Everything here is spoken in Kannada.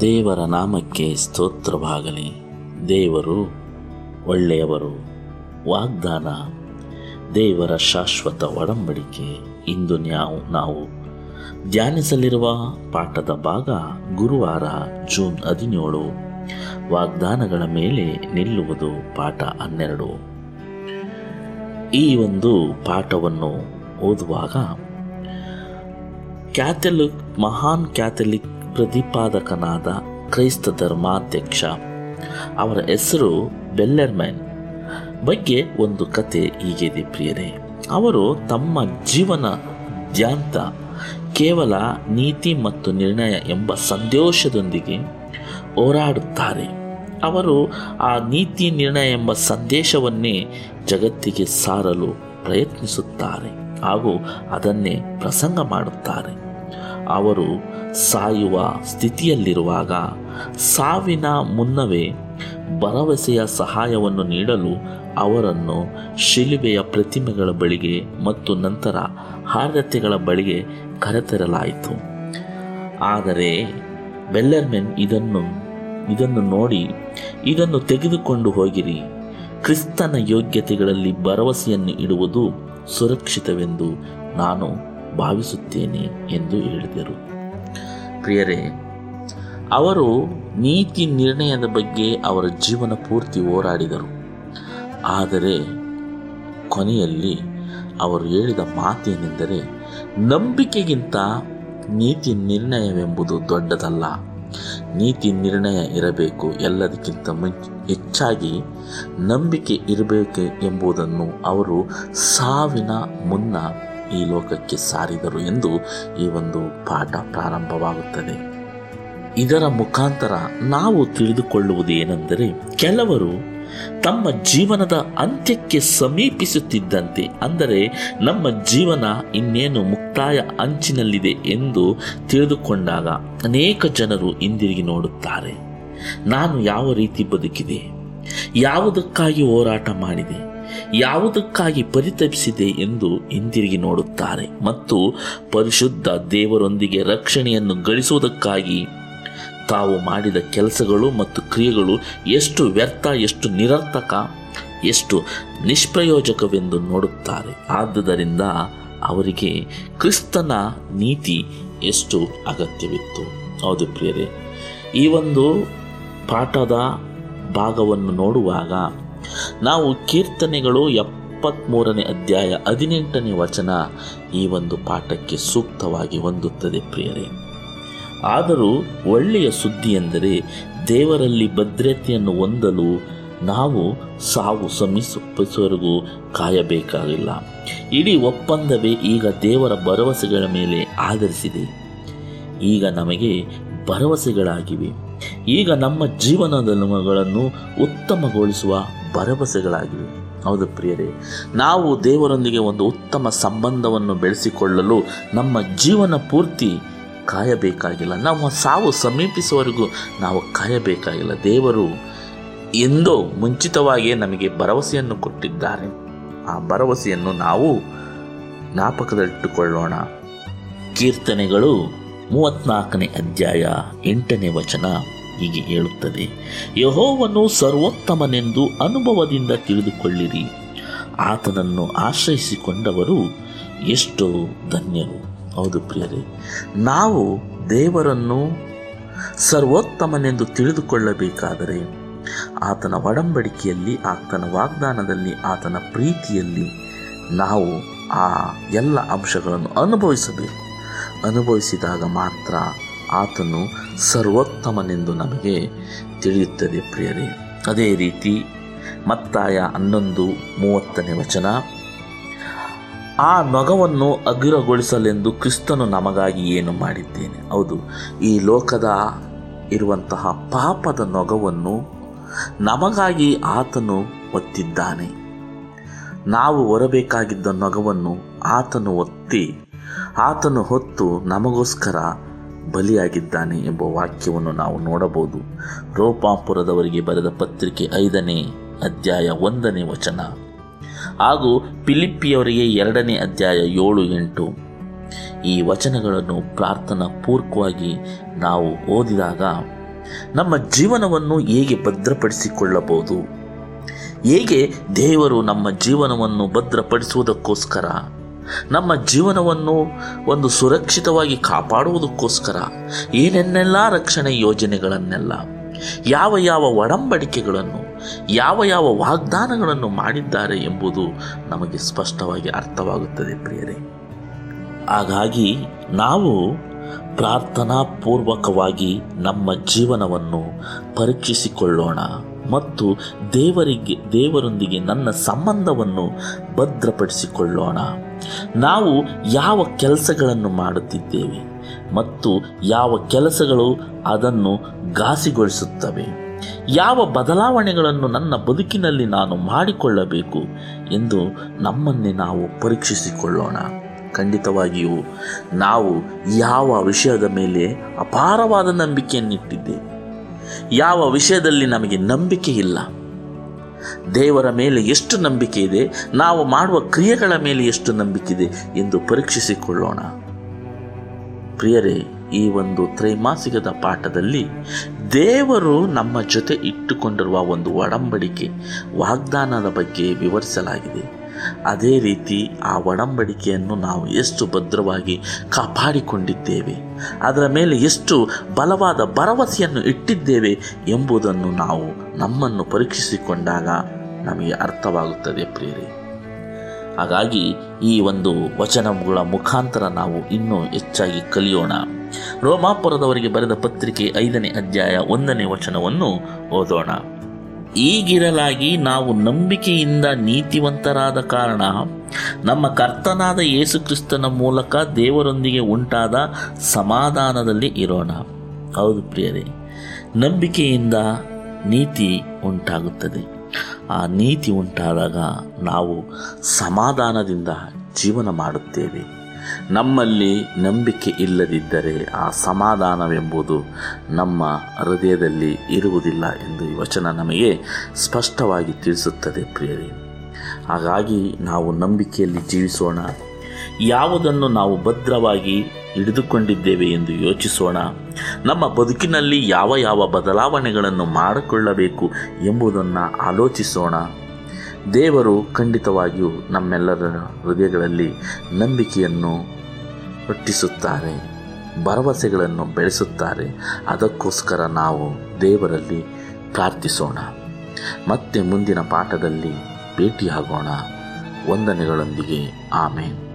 ದೇವರ ನಾಮಕ್ಕೆ ಸ್ತೋತ್ರವಾಗಲಿ. ದೇವರು ಒಳ್ಳೆಯವರು. ವಾಗ್ದಾನ. ದೇವರ ಶಾಶ್ವತ ಒಡಂಬಡಿಕೆ. ಇಂದು ನಾವು ನಾವು ಧ್ಯಾನಿಸಲಿರುವ ಪಾಠದ ಭಾಗ ಗುರುವಾರ, ಜೂನ್ ಹದಿನೇಳು. ವಾಗ್ದಾನಗಳ ಮೇಲೆ ನಿಲ್ಲುವುದು ಪಾಠ ಹನ್ನೆರಡು. ಈ ಒಂದು ಪಾಠವನ್ನು ಓದುವಾಗ ಕ್ಯಾಥಲಿಕ್, ಮಹಾನ್ ಕ್ಯಾಥಲಿಕ್ ಪ್ರತಿಪಾದಕನಾದ ಕ್ರೈಸ್ತ ಧರ್ಮಾಧ್ಯಕ್ಷ ಅವರ ಹೆಸರು ಬೆಲ್ಲರ್ಮ್ಯಾನ್ ಬಗ್ಗೆ ಒಂದು ಕತೆ ಹೀಗಿದೆ ಪ್ರಿಯರೇ. ಅವರು ತಮ್ಮ ಜೀವನ ಜಾಂತ ಕೇವಲ ನೀತಿ ಮತ್ತು ನಿರ್ಣಯ ಎಂಬ ಸಂದೇಶದೊಂದಿಗೆ ಹೋರಾಡುತ್ತಾರೆ. ಅವರು ಆ ನೀತಿ ನಿರ್ಣಯ ಎಂಬ ಸಂದೇಶವನ್ನೇ ಜಗತ್ತಿಗೆ ಸಾರಲು ಪ್ರಯತ್ನಿಸುತ್ತಾರೆ ಹಾಗೂ ಅದನ್ನೇ ಪ್ರಸಂಗ ಮಾಡುತ್ತಾರೆ. ಅವರು ಸಾಯುವ ಸ್ಥಿತಿಯಲ್ಲಿರುವಾಗ ಸಾವಿನ ಮುನ್ನವೇ ಭರವಸೆಯ ಸಹಾಯವನ್ನು ನೀಡಲು ಅವರನ್ನು ಶಿಲುಬೆಯ ಪ್ರತಿಮೆಗಳ ಬಳಿಗೆ ಮತ್ತು ನಂತರ ಆರ್ಯತೆಗಳ ಬಳಿಗೆ ಕರೆತರಲಾಯಿತು. ಆದರೆ ಬೆಲ್ಲರ್ಮೆನ್ ಇದನ್ನು ಇದನ್ನು ನೋಡಿ ಇದನ್ನು ತೆಗೆದುಕೊಂಡು ಹೋಗಿರಿ. ಕ್ರಿಸ್ತನ ಯೋಗ್ಯತೆಗಳಲ್ಲಿ ಭರವಸೆಯನ್ನು ಇಡುವುದು ಸುರಕ್ಷಿತವೆಂದು ನಾನು ಭಾವಿಸುತ್ತೇನೆ ಎಂದು ಹೇಳಿದರು. ಪ್ರಿಯರೇ, ಅವರು ನೀತಿ ನಿರ್ಣಯದ ಬಗ್ಗೆ ಅವರ ಜೀವನ ಪೂರ್ತಿ ಹೋರಾಡಿದರು. ಆದರೆ ಕೊನೆಯಲ್ಲಿ ಅವರು ಹೇಳಿದ ಮಾತೇನೆಂದರೆ, ನಂಬಿಕೆಗಿಂತ ನೀತಿ ನಿರ್ಣಯವೆಂಬುದು ದೊಡ್ಡದಲ್ಲ. ನೀತಿ ನಿರ್ಣಯ ಇರಬೇಕು, ಎಲ್ಲದಕ್ಕಿಂತ ಮುಂಚೆ ಹೆಚ್ಚಾಗಿ ನಂಬಿಕೆ ಇರಬೇಕು ಎಂಬುದನ್ನು ಅವರು ಸಾವಿನ ಮುನ್ನ ಈ ಲೋಕಕ್ಕೆ ಸಾರಿದರು ಎಂದು ಈ ಒಂದು ಪಾಠ ಪ್ರಾರಂಭವಾಗುತ್ತದೆ. ಇದರ ಮುಖಾಂತರ ನಾವು ತಿಳಿದುಕೊಳ್ಳುವುದು ಏನೆಂದರೆ ಕೆಲವರು ತಮ್ಮ ಜೀವನದ ಅಂತ್ಯಕ್ಕೆ ಸಮೀಪಿಸುತ್ತಿದ್ದಂತೆ. ಅಂದರೆ ನಮ್ಮ ಜೀವನ ಇನ್ನೇನು ಮುಕ್ತಾಯ ಅಂಚಿನಲ್ಲಿದೆ ಎಂದು ತಿಳಿದುಕೊಂಡಾಗ ಅನೇಕ ಜನರು ಹಿಂದಿರುಗಿ ನೋಡುತ್ತಾರೆ. ನಾನು ಯಾವ ರೀತಿ ಬದುಕಿದೆ? ಯಾವುದಕ್ಕಾಗಿ ಹೋರಾಟ ಮಾಡಿದೆ? ಯಾವುದಕ್ಕಾಗಿ ಪರಿತಪಿಸಿದೆ ಎಂದು ಹಿಂದಿರುಗಿ ನೋಡುತ್ತಾರೆ. ಮತ್ತು ಪರಿಶುದ್ಧ ದೇವರೊಂದಿಗೆ ರಕ್ಷಣೆಯನ್ನು ಗಳಿಸುವುದಕ್ಕಾಗಿ ತಾವು ಮಾಡಿದ ಕೆಲಸಗಳು ಮತ್ತು ಕ್ರಿಯೆಗಳು ಎಷ್ಟು ವ್ಯರ್ಥ, ಎಷ್ಟು ನಿರರ್ಥಕ, ಎಷ್ಟು ನಿಷ್ಪ್ರಯೋಜಕವೆಂದು ನೋಡುತ್ತಾರೆ. ಆದ್ದರಿಂದ ಅವರಿಗೆ ಕ್ರಿಸ್ತನ ನೀತಿ ಎಷ್ಟು ಅಗತ್ಯವಿತ್ತು. ಹೌದು ಪ್ರಿಯರೇ, ಈ ಒಂದು ಪಾಠದ ಭಾಗವನ್ನು ನೋಡುವಾಗ ನಾವು ಕೀರ್ತನೆಗಳು ಎಪ್ಪತ್ತ್ಮೂರನೇ ಅಧ್ಯಾಯ ಹದಿನೆಂಟನೇ ವಚನ ಈ ಒಂದು ಪಾಠಕ್ಕೆ ಸೂಕ್ತವಾಗಿ ಹೊಂದುತ್ತದೆ ಪ್ರಿಯರೇ. ಆದರೂ ಒಳ್ಳೆಯ ಸುದ್ದಿ ಎಂದರೆ ದೇವರಲ್ಲಿ ಭದ್ರತೆಯನ್ನು ಹೊಂದಲು ನಾವು ಸಾವು ಸಮೀಪಿಸುವವರೆಗೂ ಕಾಯಬೇಕಾಗಿಲ್ಲ. ಇಡೀ ಒಪ್ಪಂದವೇ ಈಗ ದೇವರ ಭರವಸೆಗಳ ಮೇಲೆ ಆಧರಿಸಿದೆ. ಈಗ ನಮಗೆ ಭರವಸೆಗಳಾಗಿವೆ. ಈಗ ನಮ್ಮ ಜೀವನಗಳನ್ನು ಉತ್ತಮಗೊಳಿಸುವ ಭರವಸೆಗಳಾಗಿವೆ. ಹೌದು ಪ್ರಿಯರೇ, ನಾವು ದೇವರೊಂದಿಗೆ ಒಂದು ಉತ್ತಮ ಸಂಬಂಧವನ್ನು ಬೆಳೆಸಿಕೊಳ್ಳಲು ನಮ್ಮ ಜೀವನ ಪೂರ್ತಿ ಕಾಯಬೇಕಾಗಿಲ್ಲ. ನಮ್ಮ ಸಾವು ಸಮೀಪಿಸುವವರೆಗೂ ನಾವು ಕಾಯಬೇಕಾಗಿಲ್ಲ. ದೇವರು ಎಂದೋ ಮುಂಚಿತವಾಗಿಯೇ ನಮಗೆ ಭರವಸೆಯನ್ನು ಕೊಟ್ಟಿದ್ದಾರೆ. ಆ ಭರವಸೆಯನ್ನು ನಾವು ಜ್ಞಾಪಕದಲ್ಲಿಟ್ಟುಕೊಳ್ಳೋಣ. ಕೀರ್ತನೆಗಳು ಮೂವತ್ನಾಲ್ಕನೇ ಅಧ್ಯಾಯ ಎಂಟನೇ ವಚನ ಹೀಗೆ ಹೇಳುತ್ತದೆ. ಯಹೋವನ್ನು ಸರ್ವೋತ್ತಮನೆಂದು ಅನುಭವದಿಂದ ತಿಳಿದುಕೊಳ್ಳಿರಿ. ಆತನನ್ನು ಆಶ್ರಯಿಸಿಕೊಂಡವರು ಎಷ್ಟೋ ಧನ್ಯರು. ಹೌದು ಪ್ರಿಯರೇ. ನಾವು ದೇವರನ್ನು ಸರ್ವೋತ್ತಮನೆಂದು ತಿಳಿದುಕೊಳ್ಳಬೇಕಾದರೆ ಆತನ ಒಡಂಬಡಿಕೆಯಲ್ಲಿ, ಆತನ ವಾಗ್ದಾನದಲ್ಲಿ, ಆತನ ಪ್ರೀತಿಯಲ್ಲಿ ನಾವು ಆ ಎಲ್ಲ ಅಂಶಗಳನ್ನು ಅನುಭವಿಸಬೇಕು. ಅನುಭವಿಸಿದಾಗ ಮಾತ್ರ ಆತನು ಸರ್ವೋತ್ತಮನೆಂದು ನಮಗೆ ತಿಳಿಯುತ್ತದೆ ಪ್ರಿಯರೇ. ಅದೇ ರೀತಿ ಮತ್ತಾಯ ಹನ್ನೊಂದು ಮೂವತ್ತನೇ ವಚನ. ಆ ನೊಗವನ್ನು ಅಗಿರಗೊಳಿಸಲೆಂದು ಕ್ರಿಸ್ತನು ನಮಗಾಗಿ ಏನು ಮಾಡಿದ್ದೇನೆ? ಹೌದು, ಈ ಲೋಕದ ಇರುವಂತಹ ಪಾಪದ ನೊಗವನ್ನು ನಮಗಾಗಿ ಆತನು ಒತ್ತಿದ್ದಾನೆ. ನಾವು ಹೊರಬೇಕಾಗಿದ್ದ ನೊಗವನ್ನು ಆತನು ಒತ್ತಿ, ಆತನು ಹೊತ್ತು ನಮಗೋಸ್ಕರ ಬಲಿಯಾಗಿದ್ದಾನೆ ಎಂಬ ವಾಕ್ಯವನ್ನು ನಾವು ನೋಡಬಹುದು. ರೋಪಾಪುರದವರಿಗೆ ಬರೆದ ಪತ್ರಿಕೆ ಐದನೇ ಅಧ್ಯಾಯ ಒಂದನೇ ವಚನ. ಹಾಗೂ ಫಿಲಿಪ್ಪಿಯವರಿಗೆ ಎರಡನೇ ಅಧ್ಯಾಯ ಏಳು ಎಂಟು. ಈ ವಚನಗಳನ್ನು ಪ್ರಾರ್ಥನಾ ಪೂರ್ವಕವಾಗಿ ನಾವು ಓದಿದಾಗ ನಮ್ಮ ಜೀವನವನ್ನು ಹೇಗೆ ಭದ್ರಪಡಿಸಿಕೊಳ್ಳಬಹುದು? ಹೇಗೆ ದೇವರು ನಮ್ಮ ಜೀವನವನ್ನು ಭದ್ರಪಡಿಸುವುದಕ್ಕೋಸ್ಕರ, ನಮ್ಮ ಜೀವನವನ್ನು ಒಂದು ಸುರಕ್ಷಿತವಾಗಿ ಕಾಪಾಡುವುದಕ್ಕೋಸ್ಕರ, ಏನೆನ್ನೆಲ್ಲ ರಕ್ಷಣೆ ಯೋಜನೆಗಳನ್ನೆಲ್ಲ, ಯಾವ ಯಾವ ಒಡಂಬಡಿಕೆಗಳನ್ನು ಯಾವ ಯಾವ ವಾಗ್ದಾನಗಳನ್ನು ಮಾಡಿದ್ದಾರೆ ಎಂಬುದು ನಮಗೆ ಸ್ಪಷ್ಟವಾಗಿ ಅರ್ಥವಾಗುತ್ತದೆ ಪ್ರಿಯರೇ. ಹಾಗಾಗಿ ನಾವು ಪ್ರಾರ್ಥನಾಪೂರ್ವಕವಾಗಿ ನಮ್ಮ ಜೀವನವನ್ನು ಪರೀಕ್ಷಿಸಿಕೊಳ್ಳೋಣ ಮತ್ತು ದೇವರಿಗೆ, ದೇವರೊಂದಿಗೆ ನನ್ನ ಸಂಬಂಧವನ್ನು ಭದ್ರಪಡಿಸಿಕೊಳ್ಳೋಣ. ನಾವು ಯಾವ ಕೆಲಸಗಳನ್ನು ಮಾಡುತ್ತಿದ್ದೇವೆ ಮತ್ತು ಯಾವ ಕೆಲಸಗಳು ಅದನ್ನು ಘಾಸಿಗೊಳಿಸುತ್ತವೆ. ಯಾವ ಬದಲಾವಣೆಗಳನ್ನು ನನ್ನ ಬದುಕಿನಲ್ಲಿ ನಾನು ಮಾಡಿಕೊಳ್ಳಬೇಕು ಎಂದು ನಮ್ಮನ್ನೇ ನಾವು ಪರೀಕ್ಷಿಸಿಕೊಳ್ಳೋಣ. ಖಂಡಿತವಾಗಿಯೂ ನಾವು ಯಾವ ವಿಷಯದ ಮೇಲೆ ಅಪಾರವಾದ ನಂಬಿಕೆಯನ್ನಿಟ್ಟಿದ್ದೇವೆ, ಯಾವ ವಿಷಯದಲ್ಲಿ ನಮಗೆ ನಂಬಿಕೆ ಇಲ್ಲ, ದೇವರ ಮೇಲೆ ಎಷ್ಟು ನಂಬಿಕೆ ಇದೆ, ನಾವು ಮಾಡುವ ಕ್ರಿಯೆಗಳ ಮೇಲೆ ಎಷ್ಟು ನಂಬಿಕೆ ಇದೆ ಎಂದು ಪರೀಕ್ಷಿಸಿಕೊಳ್ಳೋಣ. ಪ್ರಿಯರೇ, ಈ ಒಂದು ತ್ರೈಮಾಸಿಕದ ಪಾಠದಲ್ಲಿ ದೇವರು ನಮ್ಮ ಜೊತೆ ಇಟ್ಟುಕೊಂಡಿರುವ ಒಂದು ಒಡಂಬಡಿಕೆ ವಾಗ್ದಾನದ ಬಗ್ಗೆ ವಿವರಿಸಲಾಗಿದೆ. ಅದೇ ರೀತಿ ಆ ಒಡಂಬಡಿಕೆಯನ್ನು ನಾವು ಎಷ್ಟು ಭದ್ರವಾಗಿ ಕಾಪಾಡಿಕೊಂಡಿದ್ದೇವೆ, ಅದರ ಮೇಲೆ ಎಷ್ಟು ಬಲವಾದ ಭರವಸೆಯನ್ನು ಇಟ್ಟಿದ್ದೇವೆ ಎಂಬುದನ್ನು ನಾವು ನಮ್ಮನ್ನು ಪರೀಕ್ಷಿಸಿಕೊಂಡಾಗ ನಮಗೆ ಅರ್ಥವಾಗುತ್ತದೆ ಪ್ರೇರಿ ಹಾಗಾಗಿ ಈ ಒಂದು ವಚನಗಳ ಮುಖಾಂತರ ನಾವು ಇನ್ನೂ ಹೆಚ್ಚಾಗಿ ಕಲಿಯೋಣ. ರೋಮಾಪುರದವರಿಗೆ ಬರೆದ ಪತ್ರಿಕೆ ಐದನೇ ಅಧ್ಯಾಯ ಒಂದನೇ ವಚನವನ್ನು ಓದೋಣ. ಈಗಿರಲಾಗಿ ನಾವು ನಂಬಿಕೆಯಿಂದ ನೀತಿವಂತರಾದ ಕಾರಣ ನಮ್ಮ ಕರ್ತನಾದ ಯೇಸುಕ್ರಿಸ್ತನ ಮೂಲಕ ದೇವರೊಂದಿಗೆ ಉಂಟಾದ ಸಮಾಧಾನದಲ್ಲಿ ಇರೋಣ. ಹೌದು ಪ್ರಿಯರೇ, ನಂಬಿಕೆಯಿಂದ ನೀತಿ ಉಂಟಾಗುತ್ತದೆ. ಆ ನೀತಿ ಉಂಟಾದಾಗ ನಾವು ಸಮಾಧಾನದಿಂದ ಜೀವನ ಮಾಡುತ್ತೇವೆ. ನಮ್ಮಲ್ಲಿ ನಂಬಿಕೆ ಇಲ್ಲದಿದ್ದರೆ ಆ ಸಮಾಧಾನವೆಂಬುದು ನಮ್ಮ ಹೃದಯದಲ್ಲಿ ಇರುವುದಿಲ್ಲ ಎಂದು ಈ ವಚನ ನಮಗೆ ಸ್ಪಷ್ಟವಾಗಿ ತಿಳಿಸುತ್ತದೆ ಪ್ರಿಯರಿ. ಹಾಗಾಗಿ ನಾವು ನಂಬಿಕೆಯಲ್ಲಿ ಜೀವಿಸೋಣ. ಯಾವುದನ್ನು ನಾವು ಭದ್ರವಾಗಿ ಹಿಡಿದುಕೊಂಡಿದ್ದೇವೆ ಎಂದು ಯೋಚಿಸೋಣ. ನಮ್ಮ ಬದುಕಿನಲ್ಲಿ ಯಾವ ಯಾವ ಬದಲಾವಣೆಗಳನ್ನು ಮಾಡಿಕೊಳ್ಳಬೇಕು ಎಂಬುದನ್ನು ಆಲೋಚಿಸೋಣ. ದೇವರು ಖಂಡಿತವಾಗಿಯೂ ನಮ್ಮೆಲ್ಲರ ಹೃದಯಗಳಲ್ಲಿ ನಂಬಿಕೆಯನ್ನು ಹುಟ್ಟಿಸುತ್ತಾರೆ, ಭರವಸೆಗಳನ್ನು ಬೆಳೆಸುತ್ತಾರೆ. ಅದಕ್ಕೋಸ್ಕರ ನಾವು ದೇವರಲ್ಲಿ ಪ್ರಾರ್ಥಿಸೋಣ. ಮತ್ತೆ ಮುಂದಿನ ಪಾಠದಲ್ಲಿ ಭೇಟಿಯಾಗೋಣ. ವಂದನೆಗಳೊಂದಿಗೆ. ಆಮೇನ್.